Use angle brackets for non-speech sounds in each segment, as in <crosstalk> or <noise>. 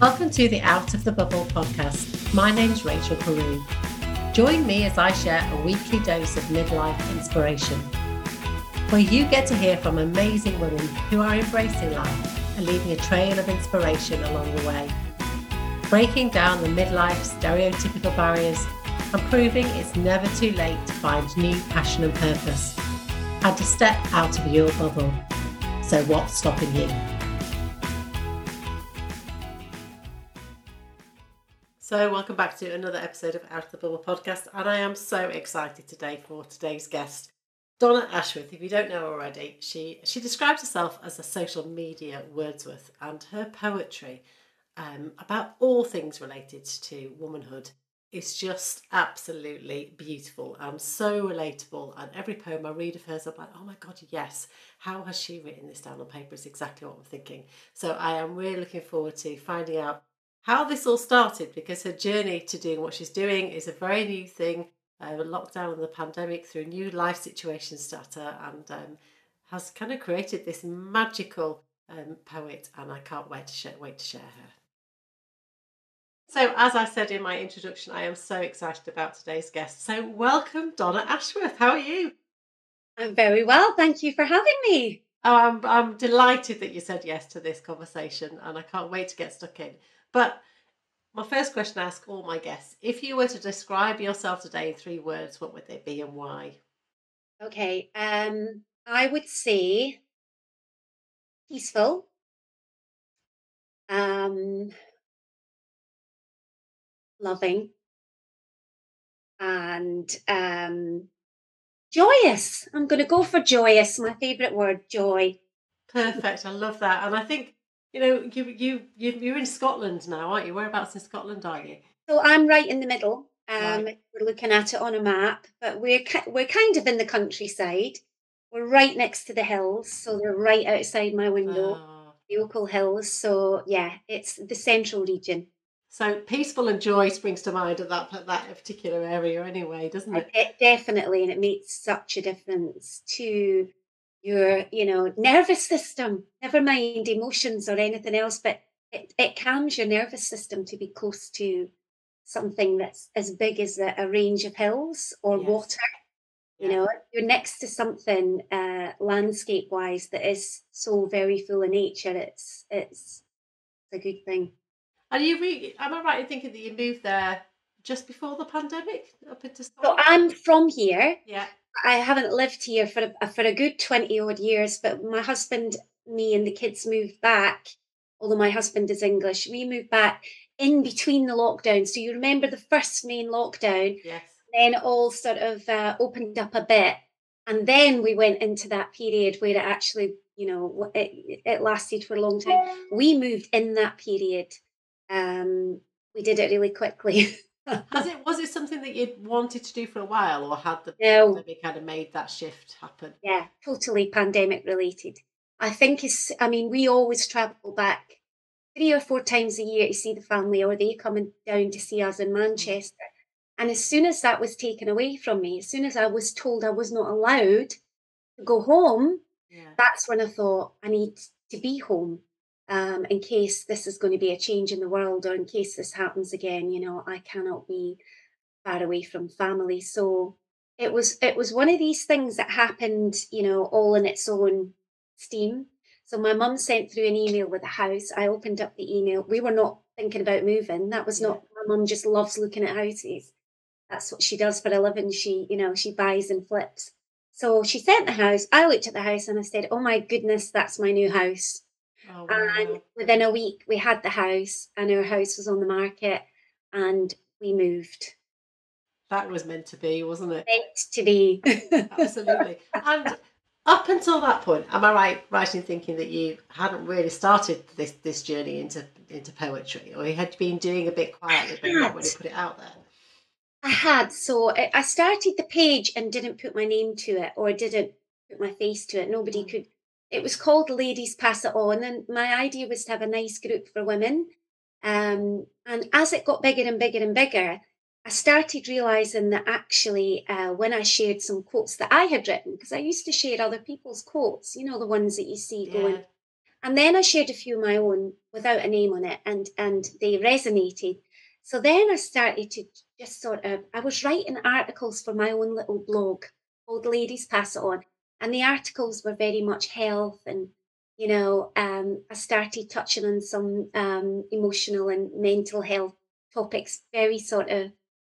Welcome to the Out of the Bubble podcast. My name's Rachel Peru. Join me as I share a weekly dose of midlife inspiration, where you get to hear from amazing women who are embracing life and leaving a trail of inspiration along the way. Breaking down the midlife stereotypical barriers and proving it's never too late to find new passion and purpose and to step out of your bubble. So, what's stopping you? So, welcome back to another episode of Out of the Bubble podcast, and I am so excited today for today's guest, Donna Ashworth. If you don't know already, she she describes herself as a social media Wordsworth, and her poetry um, about all things related to womanhood is just absolutely beautiful and so relatable. And every poem I read of hers, I'm like, oh my God, yes, how has she written this down on paper? Is exactly what I'm thinking. So I am really looking forward to finding out how this all started because her journey to doing what she's doing is a very new thing. Uh, lockdown and the pandemic through new life situations starter and um, has kind of created this magical um, poet, and I can't wait to share, wait to share her. So, as I said in my introduction, I am so excited about today's guest. So, welcome, Donna Ashworth. How are you? I'm very well. Thank you for having me. Oh, I'm, I'm delighted that you said yes to this conversation, and I can't wait to get stuck in. But my first question I ask all my guests if you were to describe yourself today in three words, what would they be and why? Okay. Um, I would say peaceful. Um, loving and um, joyous. I'm going to go for joyous. My favourite word, joy. Perfect. I love that. And I think you know you you you're in Scotland now, aren't you? Whereabouts in Scotland are you? So I'm right in the middle. Um, right. We're looking at it on a map, but we're we're kind of in the countryside. We're right next to the hills, so they're right outside my window. Oh. The Ochil Hills. So yeah, it's the central region. So peaceful and joy springs to mind at that that particular area anyway, doesn't it? it? Definitely, and it makes such a difference to your, you know, nervous system. Never mind emotions or anything else, but it, it calms your nervous system to be close to something that's as big as a, a range of hills or yes. water. You know, you're next to something uh, landscape wise that is so very full of nature. It's it's a good thing. And you re- am I right in thinking that you moved there just before the pandemic up into So I'm from here. Yeah. I haven't lived here for a, for a good 20 odd years, but my husband, me, and the kids moved back. Although my husband is English, we moved back in between the lockdowns. So you remember the first main lockdown? Yes. Then all sort of uh, opened up a bit. And then we went into that period where it actually, you know, it, it lasted for a long time. We moved in that period um, we did it really quickly. <laughs> Has it was it something that you'd wanted to do for a while, or had the no. pandemic kind of made that shift happen? Yeah, totally pandemic related. I think it's. I mean, we always travel back three or four times a year to see the family, or they coming down to see us in mm. Manchester. And as soon as that was taken away from me, as soon as I was told I was not allowed to go home, yeah. that's when I thought I need to be home um, in case this is going to be a change in the world or in case this happens again you know i cannot be far away from family. So it was it was one of these things that happened you know all in its own steam. So my mum sent through an email with the house. I opened up the email. We were not thinking about moving. That was not my mum just loves looking at houses. That's what she does for a living. She you know she buys and flips. So she sent the house. I looked at the house and i said oh my goodness that's my new house Oh, wow. And within a week, we had the house, and our house was on the market, and we moved. That was meant to be, wasn't it? Meant to be. <laughs> Absolutely. And up until that point, am I right, right in thinking that you hadn't really started this this journey into into poetry, or you had been doing a bit quietly, but not really put it out there? I had. So I started the page and didn't put my name to it, or didn't put my face to it. Nobody mm. could it was called Ladies Pass It On, and my idea was to have a nice group for women. Um, and as it got bigger and bigger and bigger, I started realizing that actually, uh, when I shared some quotes that I had written, because I used to share other people's quotes, you know, the ones that you see yeah. going. And then I shared a few of my own without a name on it, and and they resonated. So then I started to just sort of I was writing articles for my own little blog called Ladies Pass It On, and the articles were very much health and you know um, I started touching on some um, emotional and mental health topics very sort of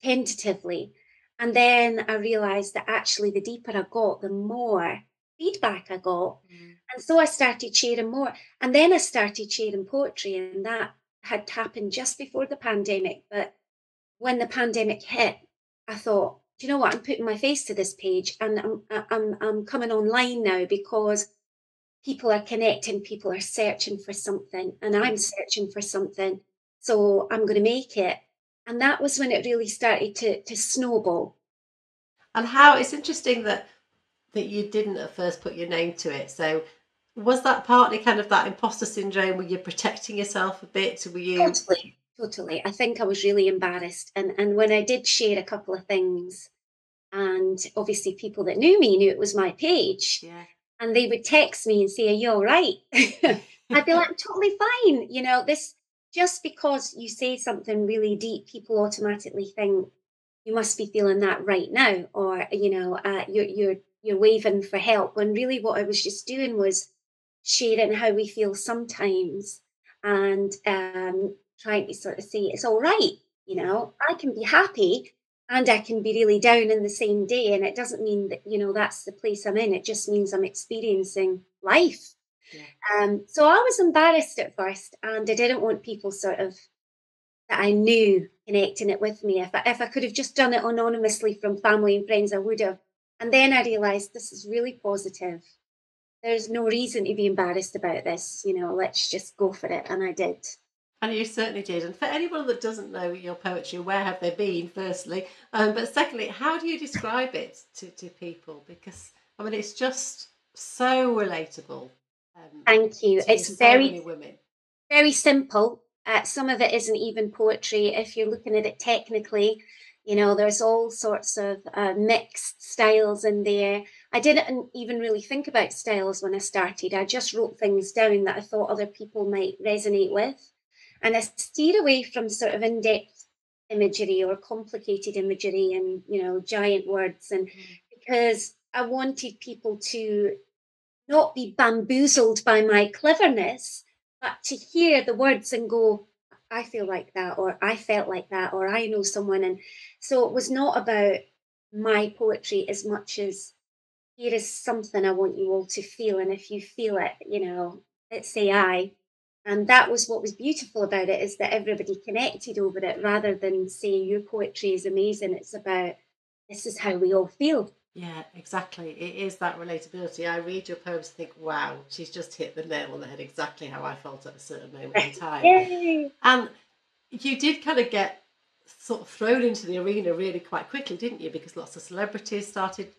tentatively. And then I realized that actually, the deeper I got, the more feedback I got. Mm. And so I started sharing more. And then I started sharing poetry, and that had happened just before the pandemic. But when the pandemic hit, I thought, do you know what? I'm putting my face to this page and I'm, I'm, I'm coming online now because people are connecting, people are searching for something, and I'm mm. searching for something. So I'm going to make it. And that was when it really started to, to snowball. And how it's interesting that that you didn't at first put your name to it. So was that partly kind of that imposter syndrome? Were you protecting yourself a bit? Were you totally, totally? I think I was really embarrassed, and and when I did share a couple of things, and obviously people that knew me knew it was my page, yeah. and they would text me and say, "Are you all right?" <laughs> I'd be like, "I'm totally fine." You know, this just because you say something really deep, people automatically think you must be feeling that right now, or you know, uh, you're you're you're waving for help. When really, what I was just doing was sharing how we feel sometimes, and um, trying to sort of say it's all right. You know, I can be happy and I can be really down in the same day, and it doesn't mean that you know that's the place I'm in. It just means I'm experiencing life yeah. Um, so I was embarrassed at first, and I didn't want people sort of that I knew connecting it with me. If I, if I could have just done it anonymously from family and friends, I would have. And then I realised this is really positive. There's no reason to be embarrassed about this. You know, let's just go for it, and I did. And you certainly did. And for anyone that doesn't know your poetry, where have they been, firstly? Um, but secondly, how do you describe it to, to people? Because, I mean, it's just so relatable. Um, Thank you. It's very very simple. Uh, some of it isn't even poetry. If you're looking at it technically, you know, there's all sorts of uh, mixed styles in there. I didn't even really think about styles when I started. I just wrote things down that I thought other people might resonate with. And I steered away from sort of in depth imagery or complicated imagery and, you know, giant words. And mm. because I wanted people to not be bamboozled by my cleverness, but to hear the words and go, I feel like that, or I felt like that, or I know someone. And so it was not about my poetry as much as here is something I want you all to feel. And if you feel it, you know, let's say I. And that was what was beautiful about it is that everybody connected over it rather than saying your poetry is amazing. It's about this is how we all feel. Yeah, exactly. It is that relatability. I read your poems and think, wow, she's just hit the nail on the head exactly how I felt at a certain moment in <laughs> time. Yay! And you did kind of get sort of thrown into the arena really quite quickly, didn't you? Because lots of celebrities started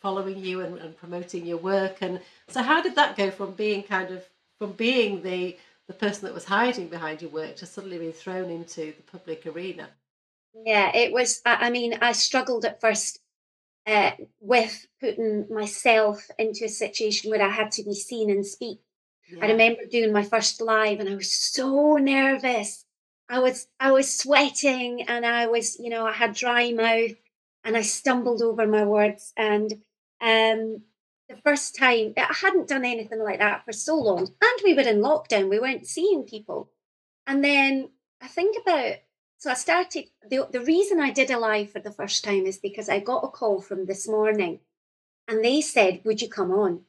following you and, and promoting your work. And so how did that go from being kind of from being the the person that was hiding behind your work to suddenly being thrown into the public arena? Yeah, it was. I mean, I struggled at first uh, with putting myself into a situation where I had to be seen and speak. Yeah. I remember doing my first live and I was so nervous. I was I was sweating and I was, you know, I had dry mouth and I stumbled over my words. And um, the first time I hadn't done anything like that for so long. And we were in lockdown, we weren't seeing people. And then I think about so I started, the, the reason I did a live for the first time is because I got a call from this morning and they said, Would you come on?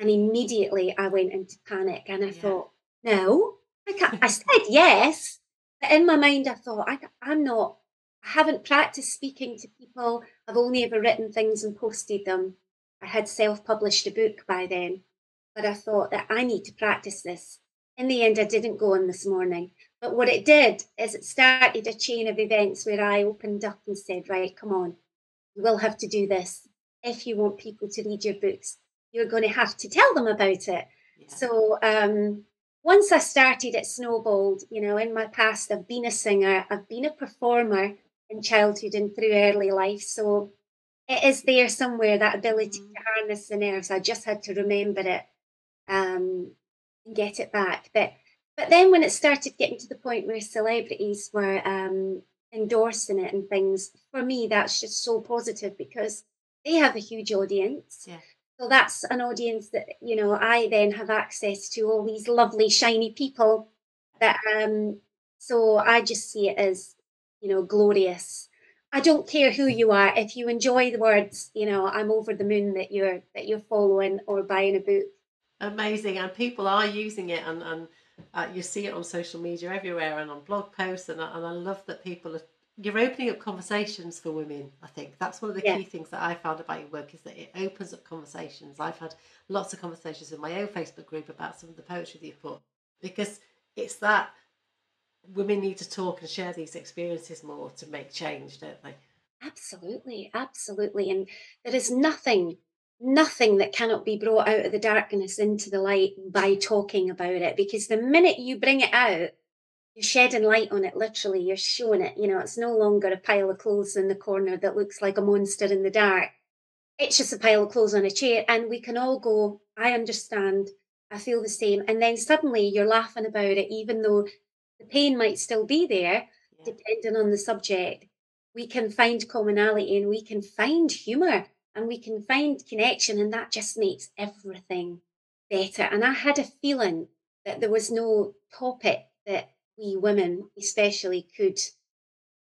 And immediately I went into panic and I yeah. thought, No, I, can't. I <laughs> said yes. But in my mind, I thought, I, I'm not, I haven't practiced speaking to people. I've only ever written things and posted them. I had self published a book by then, but I thought that I need to practice this. In the end, I didn't go on this morning. But what it did is it started a chain of events where I opened up and said, right, come on, you will have to do this. If you want people to read your books, you're going to have to tell them about it. Yeah. So um, once I started, it snowballed. You know, in my past, I've been a singer, I've been a performer in childhood and through early life. So it is there somewhere, that ability to harness the nerves. I just had to remember it um, and get it back. But But then when it started getting to the point where celebrities were um, endorsing it and things, for me, that's just so positive because they have a huge audience. Yeah. So that's an audience that, you know, I then have access to all these lovely, shiny people that, um, so I just see it as, you know, glorious. I don't care who you are. If you enjoy the words, you know, I'm over the moon that you're that you're following or buying a book. Amazing, and people are using it, and and uh, you see it on social media everywhere and on blog posts, and I, and I love that people are. You're opening up conversations for women. I think that's one of the Yeah. key things that I found about your work is that it opens up conversations. I've had lots of conversations in my own Facebook group about some of the poetry that you put because it's that women need to talk and share these experiences more to make change, don't they? Absolutely, absolutely. And there is nothing, nothing that cannot be brought out of the darkness into the light by talking about it. Because the minute you bring it out, you're shedding light on it, literally, you're showing it. You know, it's no longer a pile of clothes in the corner that looks like a monster in the dark. It's just a pile of clothes on a chair. And we can all go, I understand, I feel the same. And then suddenly you're laughing about it, even though the pain might still be there, Yeah. depending on the subject. We can find commonality and we can find humor and we can find connection and that just makes everything better. And i had a feeling that there was no topic that we women especially could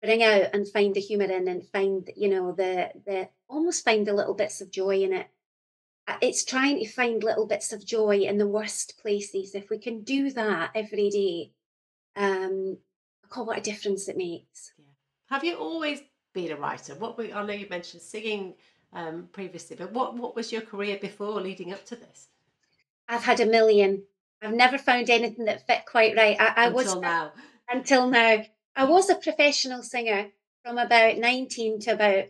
bring out and find the humor in and find you know the the almost find the little bits of joy in it. Uh, it's trying to find little bits of joy in the worst places. If we can do that every day um God, what a difference it makes Yeah. Have you always been a writer? What were, I know you mentioned singing um, previously, but what what was your career before leading up to this? I've had a million. I've never found anything that fit quite right. I, I was Until now. until now. I was a professional singer from about 19 to about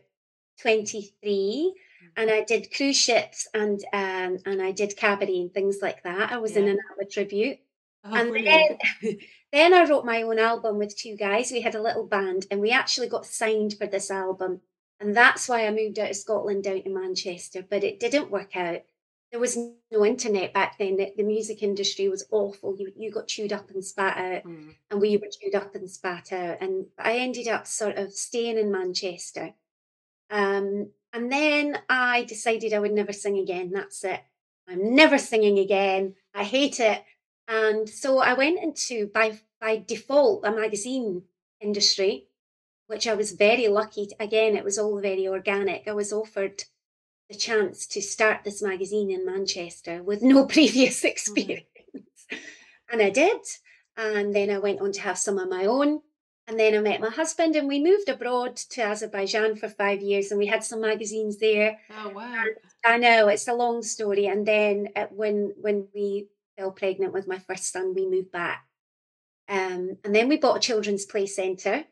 23 and I did cruise ships and um, and I did cabaret and things like that. I was in an ABBA tribute. Oh, and brilliant. then, <laughs> then I wrote my own album with two guys. We had a little band and we actually got signed for this album. And that's why I moved out of Scotland down to Manchester, but it didn't work out. There was no internet back then. The, the music industry was awful. You, you got chewed up and spat out, Mm. and we were chewed up and spat out. And I ended up sort of staying in Manchester. Um, and then I decided I would never sing again. That's it. I'm never singing again. I hate it. And so I went into by by default a magazine industry, which I was very lucky. To, again, it was all very organic. I was offered the chance to start this magazine in Manchester with no <laughs> previous experience, and I did. And then I went on to have some of my own. And then I met my husband, and we moved abroad to Azerbaijan for five years, and we had some magazines there. Oh wow. I know it's a long story. And then uh, when when we fell pregnant with my first son, we moved back. Um, and then we bought a children's play centre.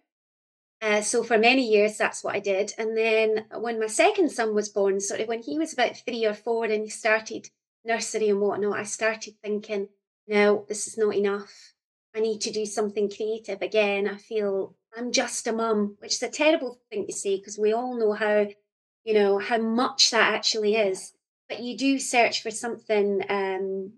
Uh, so for many years, that's what I did. And then when my second son was born, sort of when he was about three or four and he started nursery and whatnot, I started thinking, no, this is not enough. I need to do something creative again. I feel I'm just a mum, which is a terrible thing to say because we all know how, you know, how much that actually is. But you do search for something. Um,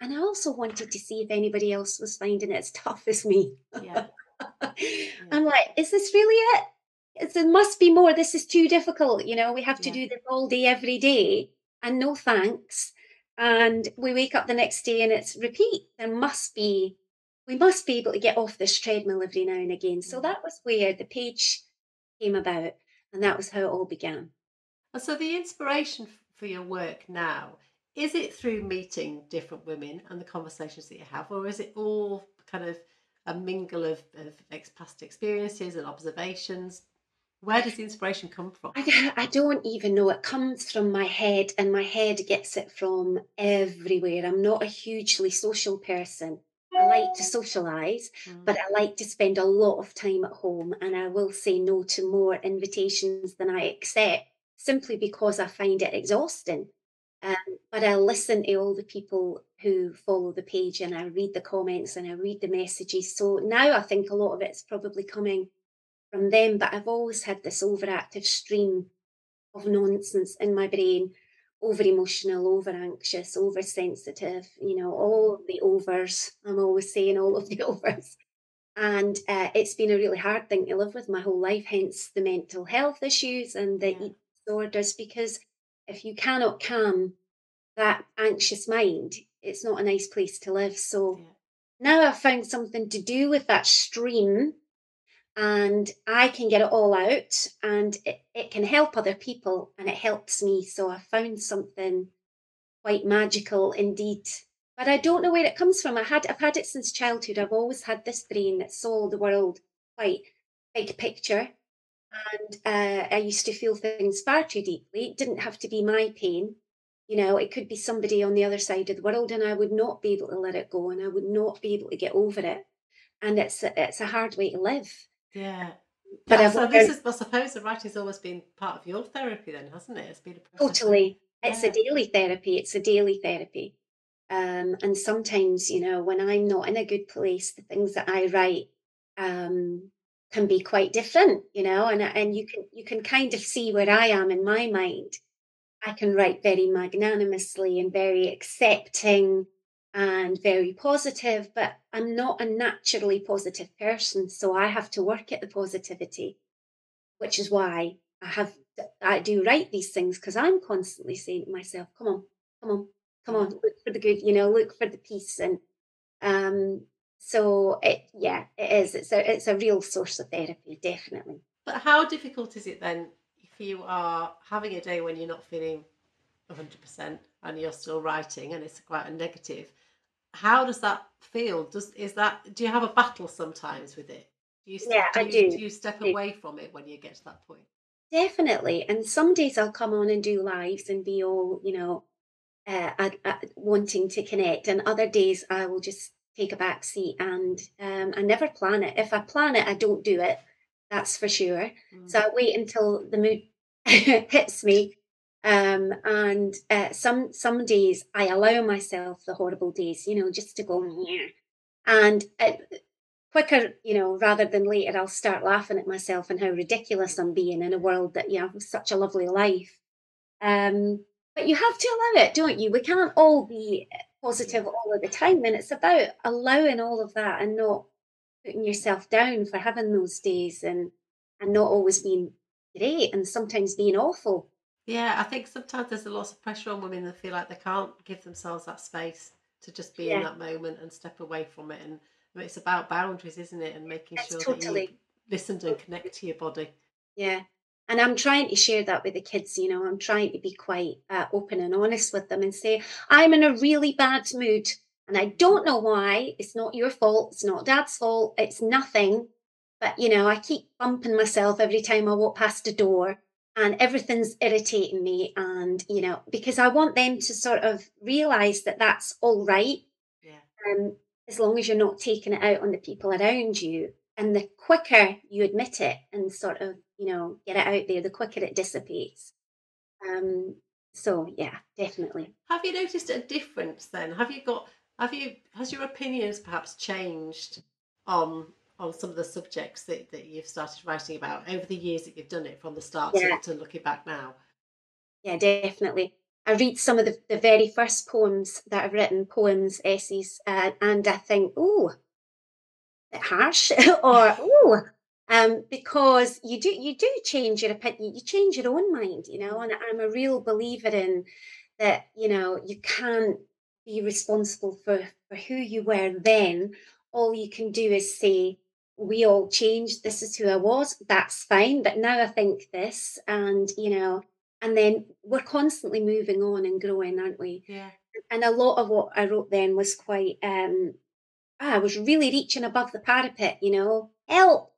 and I also wanted to see if anybody else was finding it as tough as me. Yeah. <laughs> I'm like, is this really it? It's, there must be more. This is too difficult. You know, we have to Yeah. do this all day, every day, and no thanks. And we wake up the next day and it's repeat. There must be, we must be able to get off this treadmill every now and again. So Mm. that was where the page came about. And that was how it all began. So the inspiration for your work now is it through meeting different women and the conversations that you have, or is it all kind of a mingle of, of past experiences and observations? Where does the inspiration come from? I don't even know. It comes from my head, and my head gets it from everywhere. I'm not a hugely social person. I like to socialize, Mm. but I like to spend a lot of time at home, and I will say no to more invitations than I accept simply because I find it exhausting. Um, but I listen to all the people who follow the page and I read the comments and I read the messages. So now I think a lot of it's probably coming from them, but I've always had this overactive stream of nonsense in my brain. over emotional, over anxious, over sensitive, you know, all of the overs. I'm always saying all of the <laughs> overs. And uh, it's been a really hard thing to live with my whole life, hence the mental health issues and the Yeah. eating disorders. Because if you cannot calm that anxious mind, it's not a nice place to live. So Yeah. now I've found something to do with that stream and I can get it all out and it, it can help other people and it helps me. So I found something quite magical indeed. But I don't know where it comes from. I had I've had it since childhood. I've always had this brain that saw the world quite big picture. And uh, I used to feel things far too deeply. It didn't have to be my pain. You know, it could be somebody on the other side of the world, and I would not be able to let it go and I would not be able to get over it. And it's a, it's a hard way to live. Yeah. But Yeah, so this is, I suppose, the writing's always been part of your therapy, then, hasn't it? It's been a process. Totally. It's a daily therapy. It's a daily therapy. Um, and sometimes, you know, when I'm not in a good place, the things that I write um, can be quite different, you know, and and you can you can kind of see where I am in my mind. I can write very magnanimously and very accepting and very positive, but I'm not a naturally positive person, so I have to work at the positivity which is why I have I do write these things because I'm constantly saying to myself, "Come on, come on, come on, look for the good, you know, look for the peace." And um, so it, yeah, it is. It's a it's a real source of therapy, definitely. But how difficult is it then if you are having a day when you're not feeling 100% and you're still writing and it's quite a negative? How does that feel? Does is that do you have a battle sometimes with it? Do you, st- Yeah, I you, do. do you step do. away from it when you get to that point? Definitely. And some days I'll come on and do lives and be all, you know, uh, uh, uh, wanting to connect, and other days I will just take a back seat and um, I never plan it. If I plan it, I don't do it. That's for sure. Mm. So I wait until the mood <laughs> hits me. Um, and uh, some some days I allow myself the horrible days, you know, just to go yeah. And uh, quicker, you know, rather than later, I'll start laughing at myself and how ridiculous I'm being in a world that you have such a lovely life. Um, but you have to allow it, don't you? We can't all be positive all of the time, and it's about allowing all of that and not putting yourself down for having those days and and not always being great and sometimes being awful. Yeah, I think sometimes there's a lot of pressure on women that feel like they can't give themselves that space to just be in that moment and step away from it. And it's about boundaries, isn't it? And making It's sure that you listen and connect to your body. Yeah. And I'm trying to share that with the kids, you know, I'm trying to be quite uh, open and honest with them and say, I'm in a really bad mood and I don't know why. It's not your fault. It's not dad's fault. It's nothing. But, you know, I keep bumping myself every time I walk past a door and everything's irritating me. And, you know, because I want them to sort of realize that that's all right Yeah. um, as long as you're not taking it out on the people around you. And the quicker you admit it and sort of, you know, get it out there, the quicker it dissipates. Um, so yeah, definitely. Have you noticed a difference then? Have you got have you has your opinions perhaps changed on on some of the subjects that, that you've started writing about over the years that you've done it from the start Yeah. to, to looking back now? Yeah, definitely. I read some of the, the very first poems that I've written, poems, essays, uh, and I think, oh, harsh, <laughs> or oh, um, because you do you do change your opinion, you change your own mind, you know. And I'm a real believer in that. You know, you can't be responsible for for who you were then. All you can do is say, we all changed. This is who I was. That's fine. But now I think this, and you know, and then we're constantly moving on and growing, aren't we? Yeah. And a lot of what I wrote then was quite. um I was really reaching above the parapet, you know, help.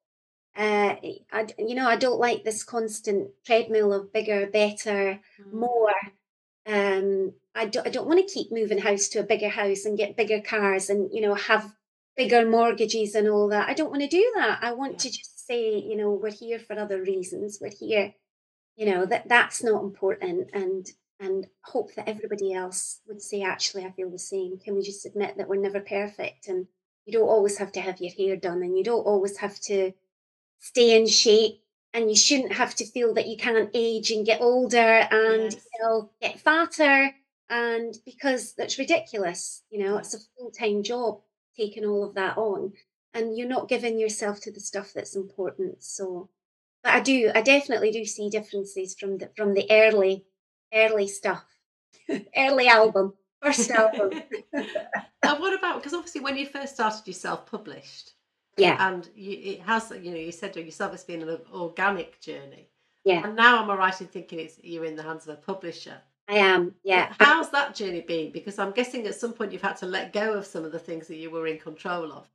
Uh, I, you know, I don't like this constant treadmill of bigger, better, Mm. more. Um, I don't, I don't want to keep moving house to a bigger house and get bigger cars and, you know, have bigger mortgages and all that. I don't want to do that. I want Yeah. to just say, you know, we're here for other reasons. We're here, you know, that that's not important and and hope that everybody else would say, actually, I feel the same. Can we just admit that we're never perfect and you don't always have to have your hair done and you don't always have to stay in shape and you shouldn't have to feel that you can't age and get older and Yes. you know get fatter and because that's ridiculous you know it's a full-time job taking all of that on and you're not giving yourself to the stuff that's important so but i do i definitely do see differences from the from the early early stuff early album first album. <laughs> And what about because obviously when you first started you self-published yeah. and you, it has you know you said to yourself it's been an organic journey. Yeah. And now I'm right in thinking it's you're in the hands of a publisher? I am yeah. How's that journey been? Because i'm guessing at some point you've had to let go of some of the things that you were in control of.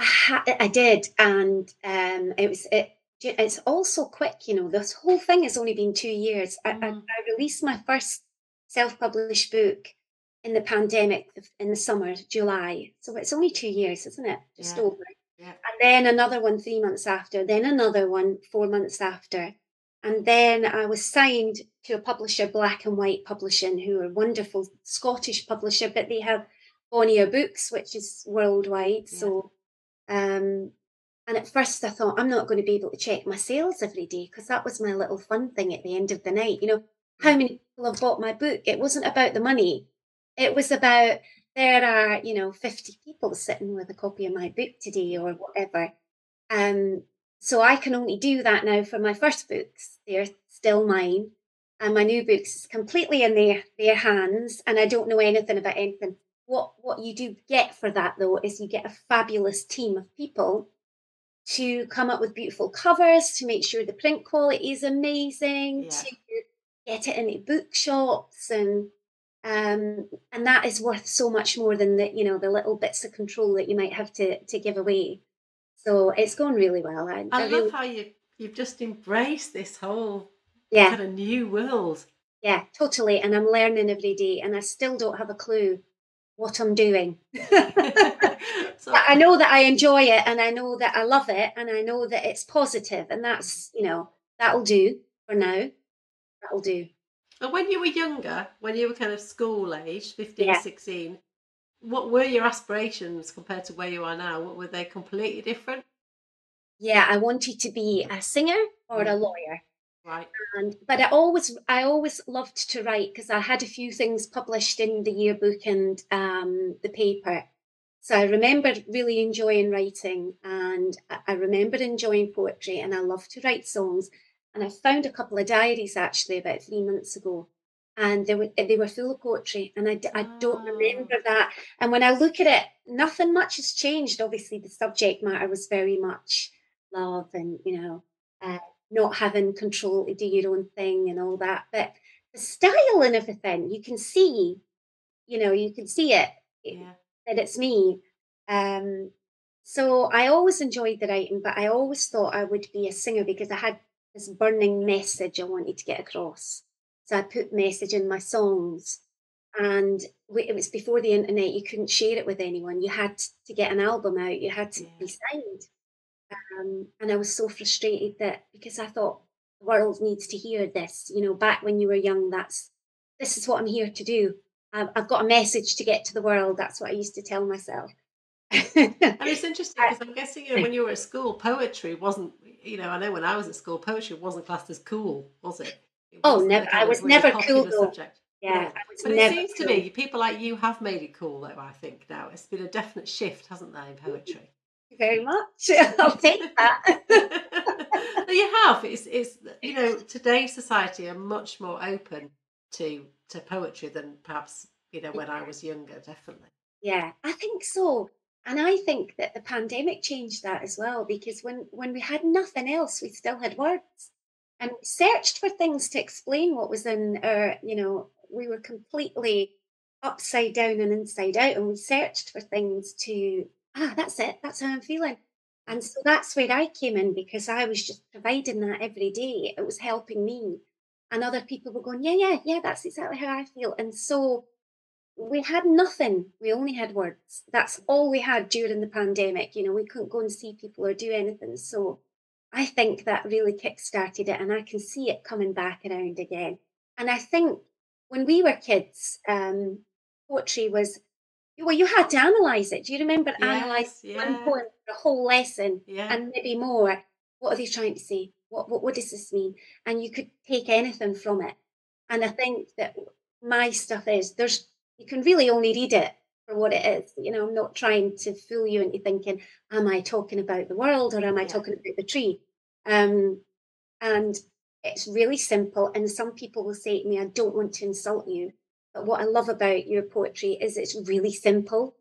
I, I did, and um, it was it. It's all so quick, you know. This whole thing has only been two years. I, I, Mm. I released my first self-published book in the pandemic in the summer, July. So it's only two years, isn't it? Just Yeah. over. Yeah. And then another one three months after. Then another one four months after. And then I was signed to a publisher, Black and White Publishing, who are a wonderful Scottish publisher, but they have Bonnier Books, which is worldwide. Yeah. So um, and at first I thought I'm not going to be able to check my sales every day because that was my little fun thing at the end of the night. You know, how many people have bought my book? It wasn't about the money. It was about there are, you know, 50 people sitting with a copy of my book today or whatever. Um, so I can only do that now for my first books. They're still mine. And my new books is completely in their their hands and I don't know anything about anything what what you do get for that though is you get a fabulous team of people to come up with beautiful covers to make sure the print quality is amazing Yeah. to get it into bookshops and um and that is worth so much more than the you know the little bits of control that you might have to to give away. So it's going really well. I, i I really, love how you you've just embraced this whole yeah. kind of new world. Yeah totally and i'm learning every day and i still don't have a clue what i'm doing <laughs> so I know that I enjoy it and I know that I love it and I know that it's positive and that's, you know, that'll do for now. That'll do. And when you were younger, when you were kind of school age, 15, Yeah. 16, what were your aspirations compared to where you are now? What were they completely different? Yeah, I wanted to be a singer or a Mm. lawyer. Right. And but I always I always loved to write because I had a few things published in the yearbook and um, the paper. So I remember really enjoying writing and I- remember enjoying poetry and I love to write songs. And I found a couple of diaries actually about three months ago. And they were they were full of poetry, and I, I don't Ah. remember that. And when I look at it, nothing much has changed. Obviously, the subject matter was very much love, and you know, uh, not having control to do your own thing and all that. But the style and everything, you can see, you know, you can see it Yeah. that it's me. Um, so I always enjoyed the writing, but I always thought I would be a singer because I had this burning message I wanted to get across. So I put message in my songs. And it was before the internet, you couldn't share it with anyone. You had to get an album out, you had to be signed. Um, and I was so frustrated that because I thought the world needs to hear this, you know, back when you were young, that's this is what I'm here to do. I've, I've got a message to get to the world. That's what I used to tell myself. And it's interesting <laughs> because I'm guessing you know, when you were at school, poetry wasn't, you know, I know when I was at school, poetry wasn't classed as cool, was it? It Oh, never- I was never cool, though. Subject. yeah, But it seems to me people like you have made it cool, though, I think, now. It's been a definite shift, hasn't there, in poetry? Very much. <laughs> I'll take that. <laughs> You have. It's, it's, you know, today's society are much more open to to poetry than perhaps, you know, when I was younger, definitely. Yeah, I think so. And I think that the pandemic changed that as well because when when we had nothing else, we still had words. And searched for things to explain what was in our, you know, we were completely upside down and inside out. And we searched for things to, ah, that's it, that's how I'm feeling. And so that's where I came in because I was just providing that every day. It was helping me. And other people were going, yeah, yeah, yeah, that's exactly how I feel. And so we had nothing. We only had words. That's all we had during the pandemic. You know, we couldn't go and see people or do anything. So I think that really kick-started it, and I can see it coming back around again. And I think when we were kids, um, poetry was well, you had to analyze it. Do you remember Yes, analyzing one yeah. poem for a whole lesson Yeah. and maybe more? What are they trying to say? What, what, what does this mean? And you could take anything from it. And I think that my stuff is there's, you can really only read it for what it is. You know, I'm not trying to fool you into thinking, am I talking about the world or am I yeah. talking about the tree? Um, and it's really simple. And some people will say to me, I don't want to insult you. But what I love about your poetry is it's really simple.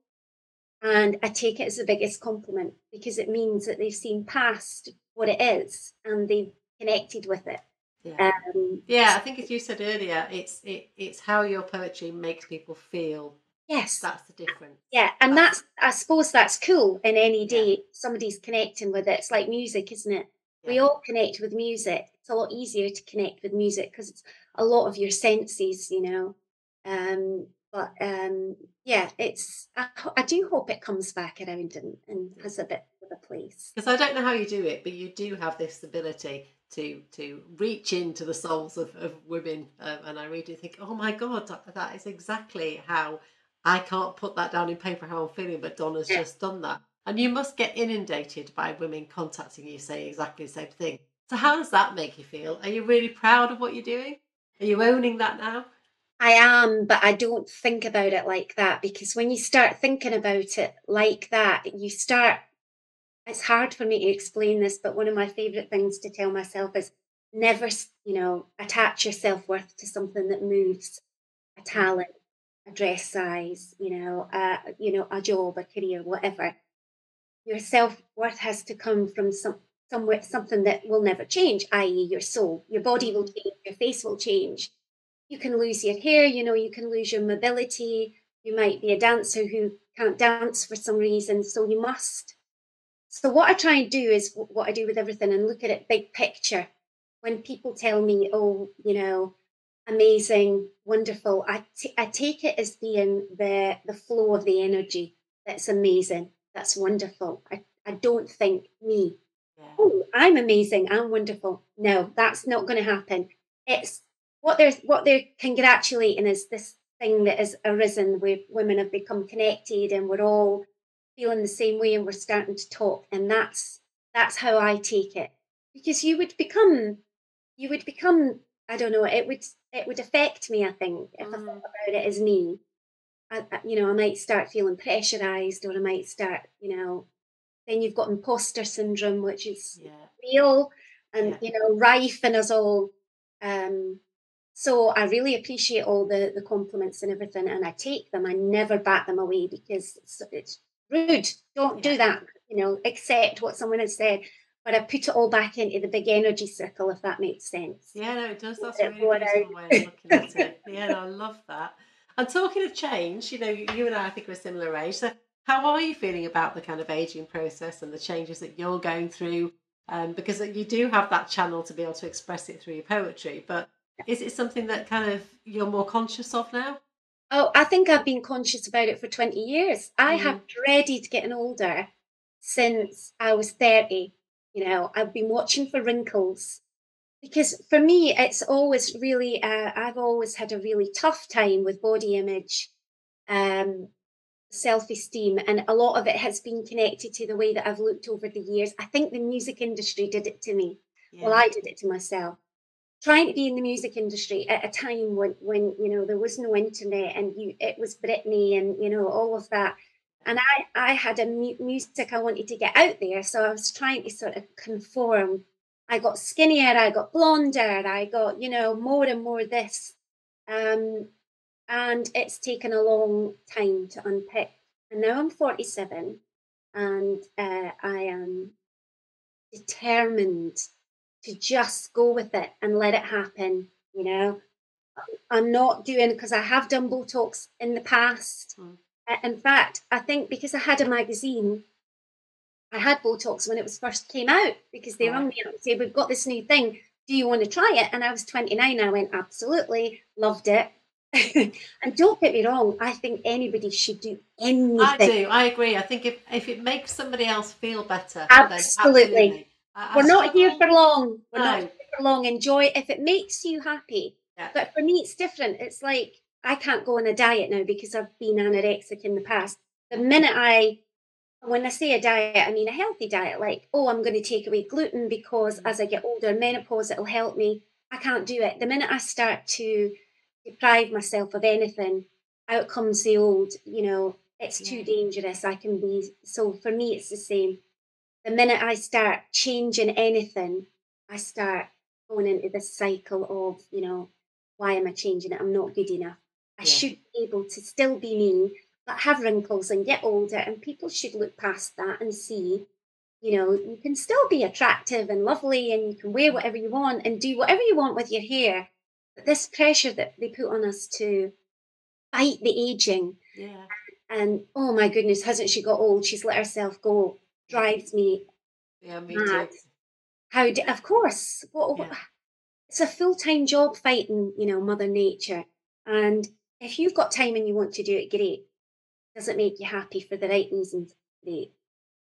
And I take it as the biggest compliment because it means that they've seen past what it is and they've connected with it. Yeah. Um, yeah, I think as you said earlier, it's it, it's how your poetry makes people feel. Yes, that's the difference. Yeah, and that's, that's I suppose that's cool. In any day, yeah. somebody's connecting with it. It's like music, isn't it? Yeah. We all connect with music. It's a lot easier to connect with music because it's a lot of your senses, you know. Um, but um, yeah, it's I, I, do hope it comes back around and, and has a bit of a place. Because I don't know how you do it, but you do have this ability to to reach into the souls of, of women, um, and I really think, oh my god, that, that is exactly how I can't put that down in paper how I'm feeling, but Donna's yeah. just done that. And you must get inundated by women contacting you saying exactly the same thing. So how does that make you feel? Are you really proud of what you're doing? Are you owning that now? I am, but I don't think about it like that because when you start thinking about it like that, you start. It's hard for me to explain this, but one of my favorite things to tell myself is never, you know, attach your self worth to something that moves, a mm. talent, a dress size, you know, uh, you know, a job, a career, whatever. Your self worth has to come from some somewhere something that will never change, i.e., your soul. Your body will change, your face will change, you can lose your hair, you know, you can lose your mobility. You might be a dancer who can't dance for some reason, so you must. So, what I try and do is what I do with everything and look at it big picture. When people tell me, oh, you know, amazing, wonderful, I, t- I take it as being the, the flow of the energy. That's amazing. That's wonderful. I, I don't think me, yeah. oh, I'm amazing, I'm wonderful. No, that's not going to happen. It's what they're what they're congratulating is this thing that has arisen where women have become connected and we're all feeling the same way and we're starting to talk and that's that's how i take it because you would become you would become i don't know it would it would affect me i think if mm. i thought mm. about it as me I, you know i might start feeling pressurized or i might start you know then you've got imposter syndrome which is yeah. real and yeah. you know rife in us all um so I really appreciate all the, the compliments and everything, and I take them. I never bat them away because it's, it's rude. Don't yeah. do that. You know, accept what someone has said, but I put it all back into the big energy circle, if that makes sense. Yeah, no, it does. That's a really beautiful way of looking at <laughs> it. Yeah, no, I love that. And talking of change, you know, you and I, I think, are a similar age. So, how are you feeling about the kind of aging process and the changes that you're going through? Um, because you do have that channel to be able to express it through your poetry, but is it something that kind of you're more conscious of now? Oh, I think I've been conscious about it for 20 years. I mm. have dreaded getting older since I was 30. You know, I've been watching for wrinkles because for me, it's always really, uh, I've always had a really tough time with body image, um, self esteem, and a lot of it has been connected to the way that I've looked over the years. I think the music industry did it to me. Yeah. Well, I did it to myself trying to be in the music industry at a time when when you know there was no internet and you it was Britney and you know all of that. And I I had a mu- music I wanted to get out there. So I was trying to sort of conform. I got skinnier I got blonder I got you know more and more this. Um and it's taken a long time to unpick. And now I'm 47 and uh, I am determined to just go with it and let it happen, you know. I'm not doing because I have done Botox in the past. Mm. In fact, I think because I had a magazine, I had Botox when it was first came out because they rang me up and said, We've got this new thing. Do you want to try it? And I was 29. I went, Absolutely, loved it. <laughs> and don't get me wrong, I think anybody should do anything. I do, I agree. I think if, if it makes somebody else feel better, absolutely. absolutely I, We're not here for long. We're no. not here for long. Enjoy if it makes you happy. Yeah. But for me, it's different. It's like I can't go on a diet now because I've been anorexic in the past. The minute I when I say a diet, I mean a healthy diet, like, oh, I'm going to take away gluten because as I get older, menopause, it'll help me. I can't do it. The minute I start to deprive myself of anything, out comes the old, you know, it's too dangerous. I can be. So for me, it's the same. The minute I start changing anything, I start going into this cycle of, you know, why am I changing it? I'm not good enough. I Yeah. should be able to still be me, but have wrinkles and get older. And people should look past that and see, you know, you can still be attractive and lovely and you can wear whatever you want and do whatever you want with your hair. But this pressure that they put on us to fight the aging Yeah. and oh my goodness, hasn't she got old? She's let herself go. Drives me Yeah, me mad. too. How? Do, of course. What, Yeah. It's a full time job fighting, you know, Mother Nature. And if you've got time and you want to do it, great. Does it make you happy for the right reasons? Great.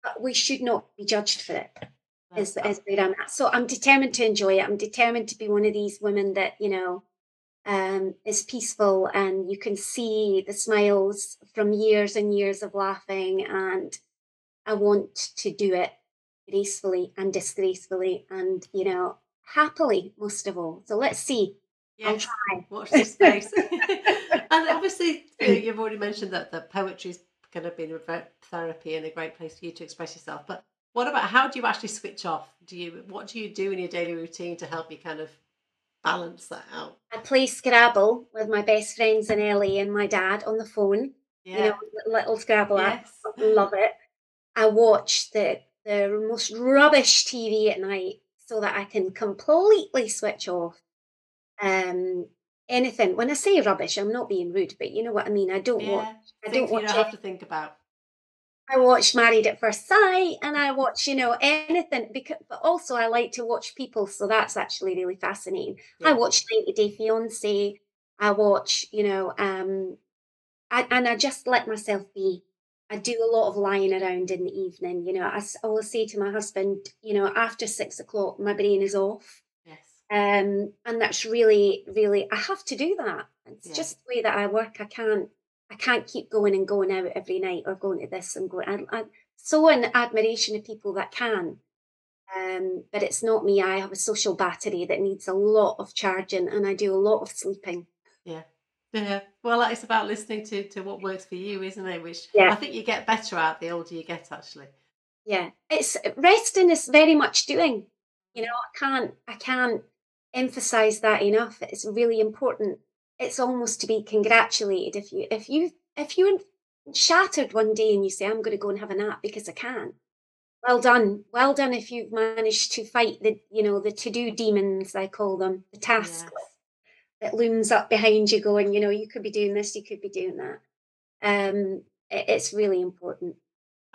But we should not be judged for it. Is, is where I'm at. So I'm determined to enjoy it. I'm determined to be one of these women that, you know, um, is peaceful and you can see the smiles from years and years of laughing. And I want to do it gracefully and disgracefully and, you know, happily, most of all. So let's see. I'll try. Watch this space. <laughs> <laughs> and obviously, you know, you've already mentioned that that poetry's kind of been therapy and a great place for you to express yourself. But what about how do you actually switch off? Do you what do you do in your daily routine to help you kind of balance that out? I play Scrabble with my best friends in LA and my dad on the phone. Yeah. You know, little Scrabble app. yes. love it. I watch the the most rubbish TV at night so that I can completely switch off. Um, anything. When I say rubbish, I'm not being rude, but you know what I mean. I don't watch. I don't you watch. don't have to think about. I watch Married at First Sight, and I watch you know anything. Because, but also I like to watch people, so that's actually really fascinating. I watch 90 Day Fiance. I watch, you know, um, I, and I just let myself be. I do a lot of lying around in the evening. You know, I always say to my husband, you know, after six o'clock, my brain is off. Yes. Um, and that's really, really, I have to do that. It's just the way that I work. I can't, I can't keep going and going out every night or going to this and going. I, I'm so in admiration of people that can. Um, but it's not me. I have a social battery that needs a lot of charging, and I do a lot of sleeping. Yeah. Yeah. Well, it's about listening to, to what works for you, isn't it? Which Yeah. I think you get better at the older you get, actually. Yeah, it's resting is very much doing. You know, I can't, I can't emphasize that enough. It's really important. It's almost to be congratulated if you, if you, if you're shattered one day and you say, "I'm going to go and have a nap because I can." Well done, well done if you've managed to fight the, you know, the to-do demons I call them, the task Yes. That looms up behind you, going, you know, you could be doing this, you could be doing that. Um, it- it's really important.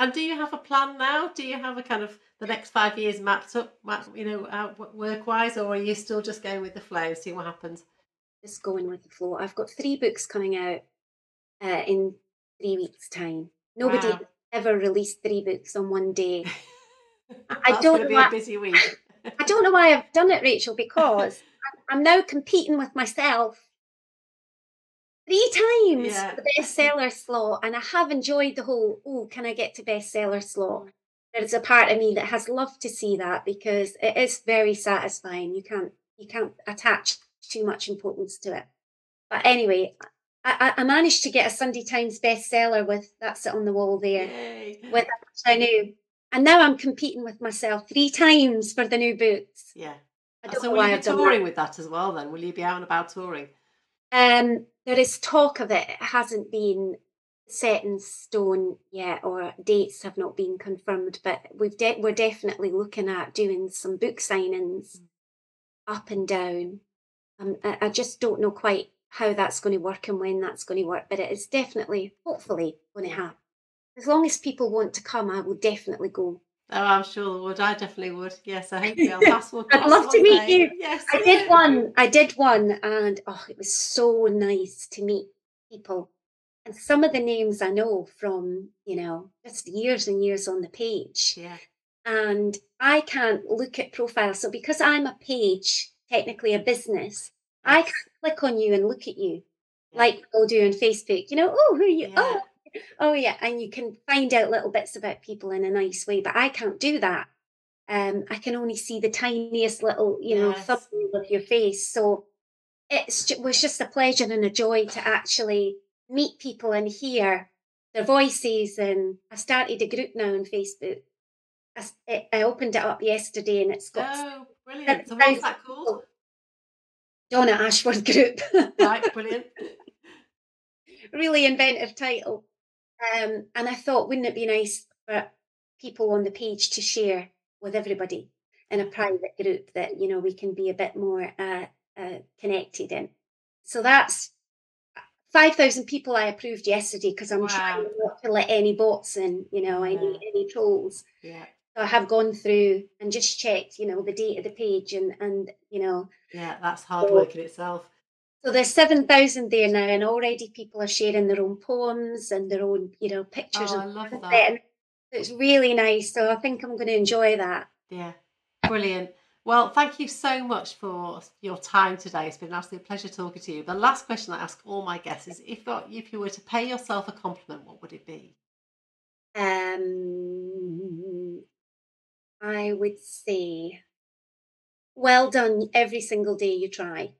And do you have a plan now? Do you have a kind of the next five years mapped up, you know, out work wise, or are you still just going with the flow, see what happens? just going with the flow. I've got three books coming out uh, in three weeks' time. Nobody Wow. ever released three books on one day. <laughs> That's don't know a busy week. I don't know why I've done it, Rachel, <laughs> because I'm- now competing with myself three times Yeah. for the bestseller slot, and I have enjoyed the whole. Oh, can I get to bestseller slot? Mm. There's a part of me that has loved to see that because it is very satisfying. You can't you can't attach too much importance to it. But anyway, I, I I managed to get a Sunday Times bestseller with that's it on the wall there. Yay. With I knew, and now I'm competing with myself three times for the new books. Yeah. I So know will why you be touring with that as well then? Will you be out and about touring? Um, there is talk of it. It hasn't been set in stone yet, or dates have not been confirmed. But we've de- we're definitely looking at doing some book signings Mm. up and down. Um, I, I just don't know quite how that's going to work and when that's going to work. But it is definitely, hopefully, going to happen. As long as people want to come, I will definitely go. Oh, I'm sure would. I definitely would. Yes, I hope Belfast will. <laughs> I'd love to meet day. you. Yes, I did one. I did one, and oh, it was so nice to meet people. And some of the names I know from, you know, just years and years on the page. Yeah. And I can't look at profiles. So because I'm a page, technically a business, I can click on you and look at you, Yeah. like I'll do on Facebook. You know, oh, who are you? Yeah. Oh, oh yeah, and you can find out little bits about people in a nice way, but I can't do that. Um, I can only see the tiniest little, you know, Yes. thumbnail of your face. So it's ju- was just a pleasure and a joy to actually meet people and hear their voices. And I started a group now on Facebook. I, it- I opened it up yesterday, and it's got Oh, brilliant. So what's that called? Donna Ashworth Group. Right, brilliant. <laughs> really inventive title. Um, and I thought, wouldn't it be nice for people on the page to share with everybody in a private group that you know we can be a bit more uh, uh, connected in. So that's five thousand people I approved yesterday because I'm trying not to let any bots in, you know, any Yeah. any trolls. Yeah, So I have gone through and just checked, you know, the date of the page and and you know yeah, that's hard work in itself. So there's 7,000 there now, and already people are sharing their own poems and their own, you know, pictures. Oh, I love that. and It's really nice. So I think I'm going to enjoy that. Yeah, brilliant. Well, thank you so much for your time today. It's been an absolute pleasure talking to you. The last question I ask all my guests is if, if you were to pay yourself a compliment, what would it be? Um, I would say, well done every single day you try.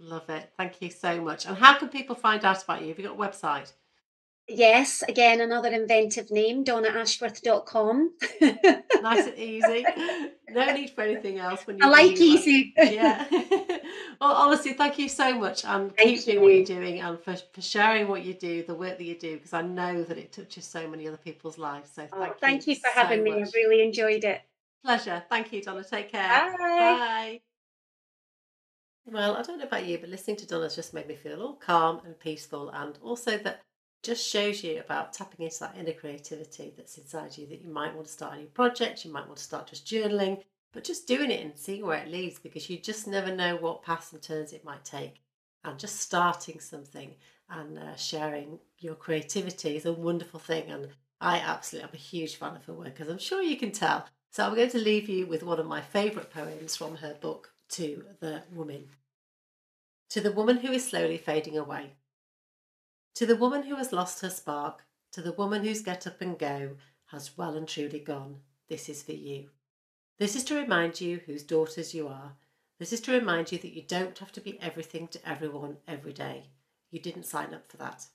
Love it. Thank you so much. And how can people find out about you? Have you got a website? Yes, again, another inventive name, donnaashworth.com. <laughs> Nice and easy. No need for anything else when you I like work. easy. <laughs> yeah. <laughs> well, honestly, thank you so much, and Thank keep doing what you're doing, and for, for sharing what you do, the work that you do, because I know that it touches so many other people's lives. So Oh, thank, thank you for so having me. much. I've really enjoyed it. Pleasure. Thank you, Donna. Take care. Bye. Bye. Well, I don't know about you, but listening to Donna's just made me feel all calm and peaceful, and also that just shows you about tapping into that inner creativity that's inside you. That you might want to start a new project, you might want to start just journaling, but just doing it and seeing where it leads, because you just never know what paths and turns it might take. And just starting something and uh, sharing your creativity is a wonderful thing, and I absolutely am a huge fan of her work, as I'm sure you can tell. So I'm going to leave you with one of my favourite poems from her book, To the Woman. To the woman who is slowly fading away. To the woman who has lost her spark, to the woman whose get up and go has well and truly gone, this is for you. This is to remind you whose daughters you are. This is to remind you that you don't have to be everything to everyone every day. You didn't sign up for that.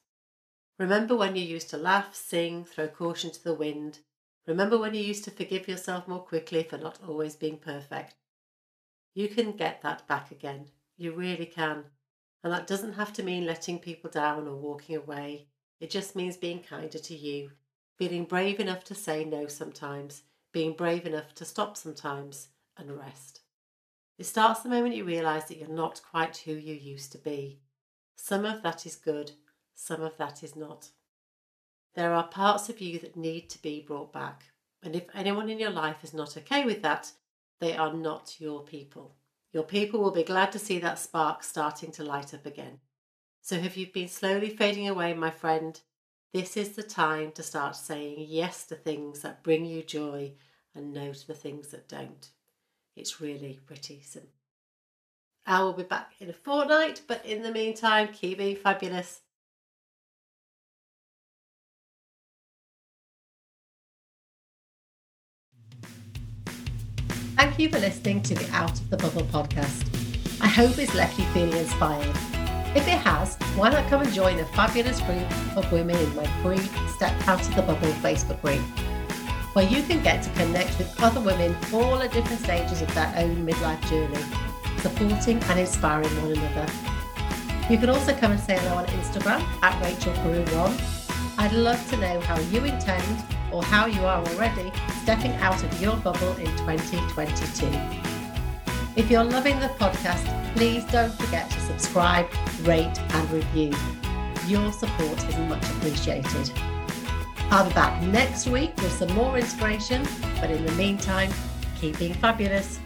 Remember when you used to laugh, sing, throw caution to the wind. Remember when you used to forgive yourself more quickly for not always being perfect. You can get that back again. You really can. And that doesn't have to mean letting people down or walking away. It just means being kinder to you, feeling brave enough to say no sometimes, being brave enough to stop sometimes and rest. It starts the moment you realise that you're not quite who you used to be. Some of that is good, some of that is not. There are parts of you that need to be brought back. And if anyone in your life is not okay with that, they are not your people. Your people will be glad to see that spark starting to light up again. So if you've been slowly fading away, my friend, this is the time to start saying yes to things that bring you joy and no to the things that don't. It's really pretty simple. I will be back in a fortnight, but in the meantime, keep being fabulous. Thank you for listening to the Out of the Bubble podcast. I hope it's left you feeling inspired. If it has, why not come and join a fabulous group of women in my free Step Out of the Bubble Facebook group, where you can get to connect with other women all at different stages of their own midlife journey, supporting and inspiring one another. You can also come and say hello on Instagram at Rachel Peru One. I'd love to know how you intend or how you are already stepping out of your bubble in 2022. If you're loving the podcast, please don't forget to subscribe, rate, and review. Your support is much appreciated. I'll be back next week with some more inspiration, but in the meantime, keep being fabulous.